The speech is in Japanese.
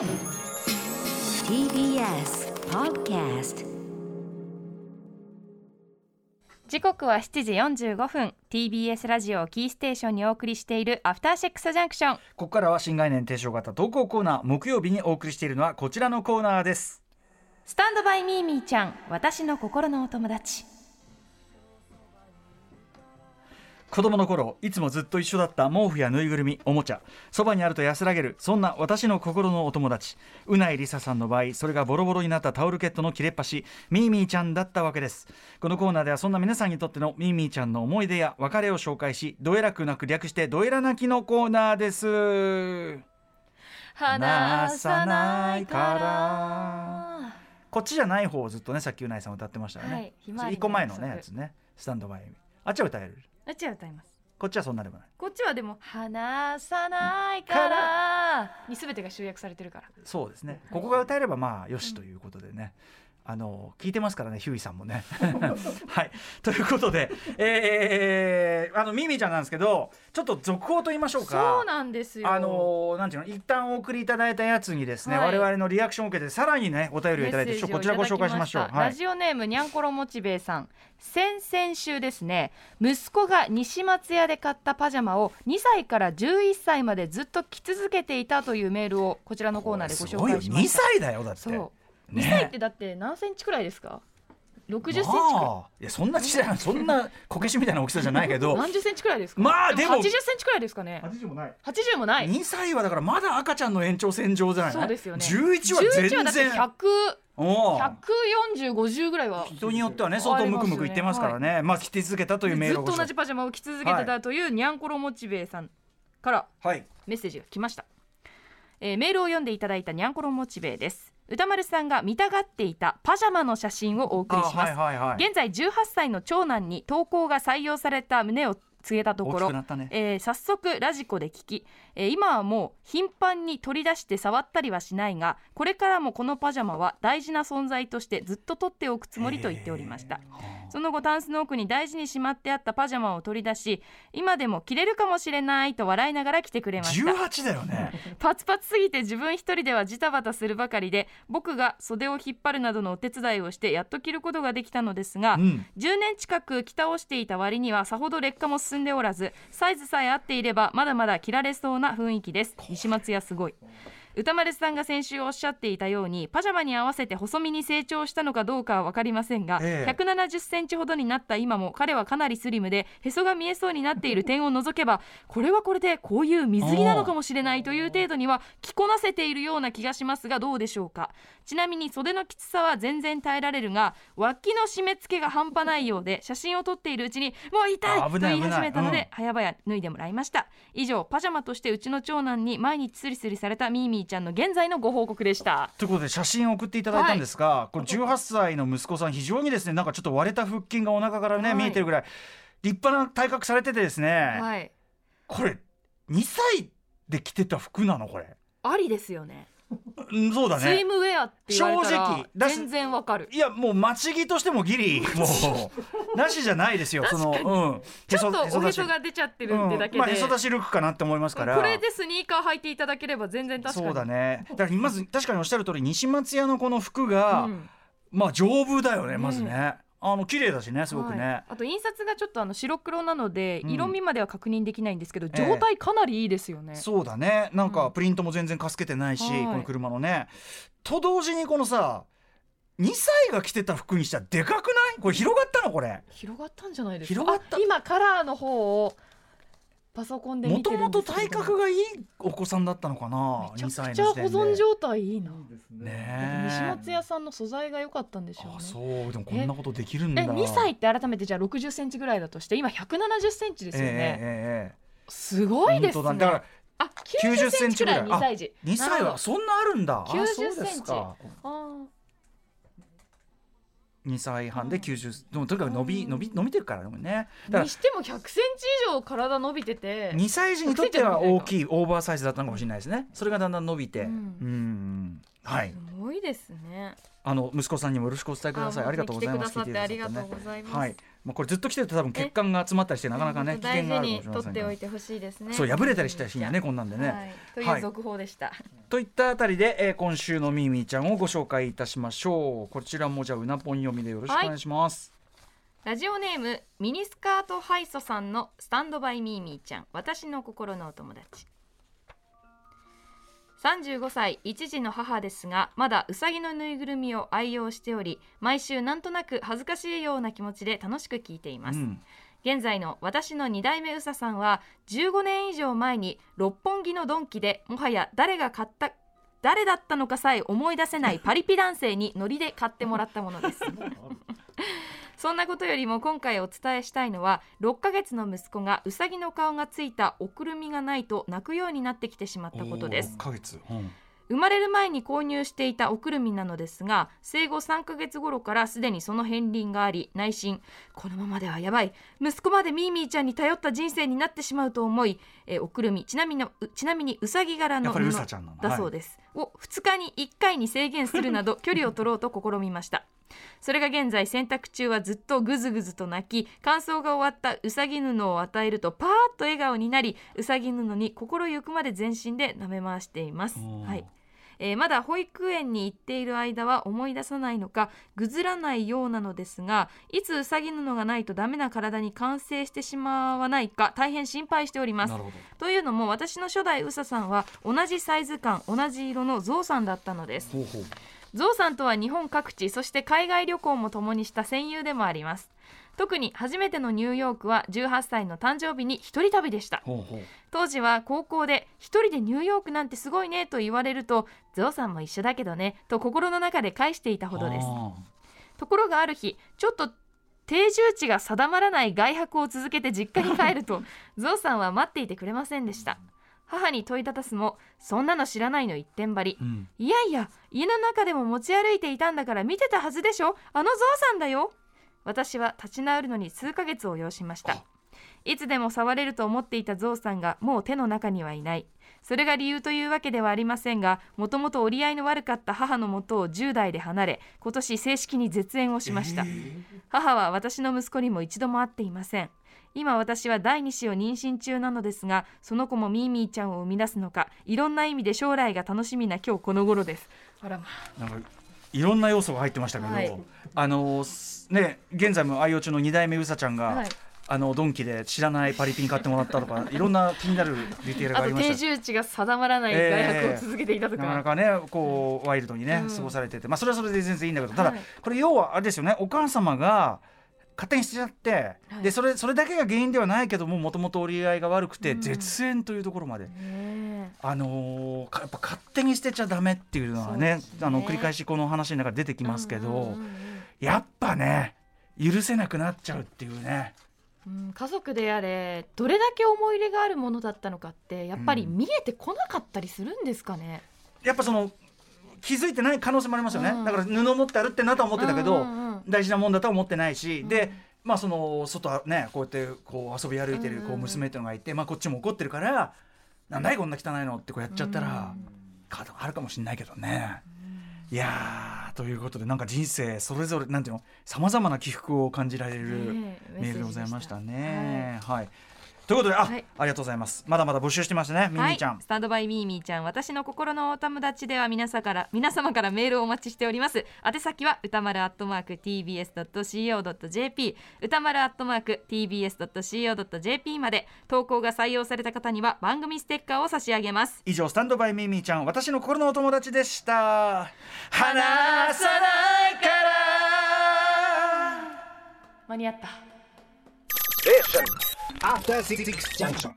TBS Podcast 時刻は7時45分。TBS ラジオをキーステーションにお送りしているアフターシックスジャンクションここからは新概念提唱型投稿コーナー木曜日にお送りしているのはこちらのコーナーです。スタンドバイミーミーちゃん私の心のお友達子供の頃いつもずっと一緒だった毛布やぬいぐるみおもちゃ。そばにあると安らげるそんな私の心のお友達。うないりささんの場合それがボロボロになったタオルケットの切れっ端ミーミーちゃんだったわけです。このコーナーではそんな皆さんにとってのミーミーちゃんの思い出や別れを紹介しどえらくなく略してどえら泣きのコーナーです。離さないから。こっちじゃない方をずっとねさっきうないさん歌ってましたよね、はい個前のねやつね。スタンドバイ。あっちは歌えるあっちは歌います。こっちはそんなでもない。こっちはでも離さないから。に全てが集約されてるから。そうですね。ここが歌えればまあよしということでね、あの聞いてますからねヒューイさんもね。はい。ということで、えー、あのミミちゃんなんですけどちょっと続報と言いましょうか。そうなんですよ。あのなんていうの一旦お送りいただいたやつにですね、はい。我々のリアクションを受けてさらにねお便りをいただいてこちらご紹介しましょう。はい、ラジオネームにゃんころモチベイさん。先々週ですね息子が西松屋で買ったパジャマを2歳から11歳までずっと着続けていたというメールをこちらのコーナーでご紹介しま2した。歳だよだって。そう。ね2歳ってだって何センチくらいですか？60センチくらい、まあいやそんな小さいそんなこけしみたいな大きさじゃないけど。何十センチくらいですか？まあでも80センチくらいですかね。80もない。80もない。2歳はだからまだ赤ちゃんの延長線上じゃないそうですよね。11は全11はだって然100おう。14050ぐらいは。人によってはね相当ムクムクいってますからね。まあ着て続けたというメーずルをご紹介っと同じパジャマを着続けてたというにゃんころモチベイさんからはい。メッセージが来ました、えーメールを読んでいただいたにゃんころモチベイです。歌丸さんが見たがっていたパジャマの写真をお送りします、あはいはいはい。現在18歳の長男に投稿が採用された旨を告げたところね。えー早速ラジコで聞き、えー今はもう頻繁に取り出して触ったりはしないがこれからもこのパジャマは大事な存在としてずっと取っておくつもりと言っておりましたその後タンスの奥に大事にしまってあったパジャマを取り出し今でも着れるかもしれないと笑いながら着てくれました。18だよね。パツパツすぎて自分一人ではジタバタするばかりで僕が袖を引っ張るなどのお手伝いをしてやっと着ることができたのですが、うん。10年近く着倒していた割にはさほど劣化も進んでおらずサイズさえ合っていればまだまだ着られそうな雰囲気です。西松屋すごい歌丸さんが先週おっしゃっていたようにパジャマに合わせて細身に成長したのかどうかは分かりませんが、ええ。170センチほどになった今も彼はかなりスリムでへそが見えそうになっている点を除けばこれはこれでこういう水着なのかもしれないという程度には着こなせているような気がしますがどうでしょうか？ちなみに袖のきつさは全然耐えられるが脇の締め付けが半端ないようで写真を撮っているうちにもう痛いと言い始めたので、危ない早々脱いでもらいました。以上パジャマとしてうちの長男に毎日スリスリされたミーミーちゃんの現在のご報告でした。ということで写真を送っていただいたんですが、これ18歳の息子さん非常にですねなんかちょっと割れた腹筋がお腹からね、はい。見えてるぐらい立派な体格されててですね、はい。これ2歳で着てた服なのこれ。ありですよね。うんそうだスイねムウェアって言われた正ら全然わかる。いやもう待ち着としてもギリもう なしじゃないですよそのうん。ちょっとおへそが出ちゃってるってだけで、うん。まあへそ出しルックかなって思いますから。これでスニーカー履いていただければ全然確かに。そうだね。だからまず確かにおっしゃる通り西松屋のこの服が、うん。まあ丈夫だよねまずね、あの綺麗だしねすごくね、はい。あと印刷がちょっとあの白黒なのでうん。色味までは確認できないんですけど、え状態かなりいいですよね、そうだね。なんうん。かプリントも全然かすけてないし、はい。この車のね。と同時にこのさ2歳が着てた服にしたらでかくない？これ広がったのこれ。広がったんじゃないですか？広がった。あ今カラーの方をパソコンでもともと体格がいいお子さんだったのかな？2めちゃ歳くちゃ保存状態いいな、ねえ。西松屋さんの素材が良かったんでしょうね。あそう。でもこんなことできるんだ。え2歳って改めてじゃあ60センチぐらいだとして今170センチですよね、えええええすごいですね。あ90センチくらい90 2歳児。2歳はそんなあるんだ。あ90そうですか。あー2歳半で90でもとにかく伸び伸び伸びてるからねにしても100センチ以上体伸びてて。2歳児にとっては大きいオーバーサイズだったのかもしれないですね。それがだんだん伸びて。ううん。ん。はい。すごいですね。あの息子さんにもよろしくお伝えください。ありがとうございます。来てくださってありがとうございます、はいまあ、これずっと来てると多分血管が詰まったりしてなかなかね危大険があるかもしれません取っておいてほしいですね。そう破れたりした日にはねこんなんでね、はい、といはい。う続報でした、といったあたりで、えー今週のミーミーちゃんをご紹介いたしましょう。こちらもじゃあうなぽん読みでよろしくお願いします、ラジオネームミニスカートハイソさんのスタンドバイミーミーちゃん。私の心のお友達35歳一児の母ですがまだうさぎのぬいぐるみを愛用しており毎週なんとなく恥ずかしいような気持ちで楽しく聞いています、うん。現在の私の2代目うささんは15年以上前に六本木のドンキでもはや誰が買った誰だったのかさえ思い出せないパリピ男性にノリで買ってもらったものです そんなことよりも今回お伝えしたいのは6ヶ月の息子がうさぎの顔がついたおくるみがないと泣くようになってきてしまったことです。おー6ヶ月、うん。生まれる前に購入していたおくるみなのですが生後3ヶ月頃からすでにその片鱗があり内心このままではやばい。息子までミーミーちゃんに頼った人生になってしまうと思い、えーおくるみちなみにうちなみにうさぎ柄の布だそうです、を2日に1回に制限するなど距離を取ろうと試みましたそれが現在洗濯中はずっとぐずぐずと泣き乾燥が終わったうさぎ布を与えるとパーッと笑顔になりうさぎ布に心ゆくまで全身で舐め回しています。はい。えーまだ保育園に行っている間は思い出さないのかぐずらないようなのですがいつうさぎ布がないとダメな体に完成してしまわないか大変心配しております。というのも私の初代うささんは同じサイズ感同じ色のゾウさんだったのです。ほうほうゾウさんとは日本各地そして海外旅行も共にした戦友でもあります。特に初めてのニューヨークは18歳の誕生日に一人旅でした。当時は高校で一人でニューヨークなんてすごいねと言われるとゾウさんも一緒だけどねと心の中で返していたほどです。あところがある日ちょっと定住地が定まらない外泊を続けて実家に帰ると ゾウさんは待っていてくれませんでした母に問いただすもそんなの知らないの一点張り。ーうん。いやいや家の中でも持ち歩いていたんだから見てたはずでしょ。あのゾウさんだよ。私は立ち直るのに数ヶ月を要しました。いつでも触れると思っていたゾウさんがもう手の中にはいない。それが理由というわけではありませんがもともと折り合いの悪かった母のもとを10代で離れ今年正式に絶縁をしました、母は私の息子にも一度も会っていません今私は第二子を妊娠中なのですがその子もミーミーちゃんを生み出すのかいろんな意味で将来が楽しみな今日この頃です。あらまなんかいろんな要素が入ってましたけど、はい。あのすね現在も愛用中の2代目うさちゃんが、はい。あのドンキで知らないパリピン買ってもらったとか いろんな気になるディテールがありました。住地が定まらない外泊を続けていたとか、なかなかねこうワイルドにね、うん。過ごされてて。まあそれはそれで全然いいんだけどただ、はい。これ要はあれですよね。お母様が勝手に捨てちゃって、はい。でそれそれだけが原因ではないけどももともと折り合いが悪くて、うん。絶縁というところまで。あのーかやっぱ勝手に捨てちゃダメっていうのはねね。あの繰り返しこの話の中で出てきますけど、うんうんうんうん。やっぱね許せなくなっちゃうっていうね。うん家族であれどれだけ思い入れがあるものだったのかってやっぱりうん。見えてこなかったりするんですかね、やっぱその気づいてない可能性もありますよね、うん。だから布持ってあるってなとは思ってたけど、うんうんうん大事なもんだとは思ってないし、うん。でまあその外ねこうやってこう遊び歩いてるこう娘っていうのがいて、まあこっちも怒ってるからなんだいこんな汚いのってこうやっちゃったら、カードがあるかもしれないけどね。いやーということでなんか人生それぞれなんていうのさまざまな起伏を感じられるメールでございましたメッね。はい、ということであ、はい。ありがとうございます。まだまだ募集してますねミニーちゃん。はい、スタンドバイミーミーちゃん私の心のお友達では皆さから皆様からメールをお待ちしております。宛先は歌丸アットマーク tbs.co.jp 歌丸アットマーク tbs.co.jp まで投稿が採用された方には番組ステッカーを差し上げます。以上スタンドバイミーミーちゃん私の心のお友達でした。話さないから。間に合った After Six Junction.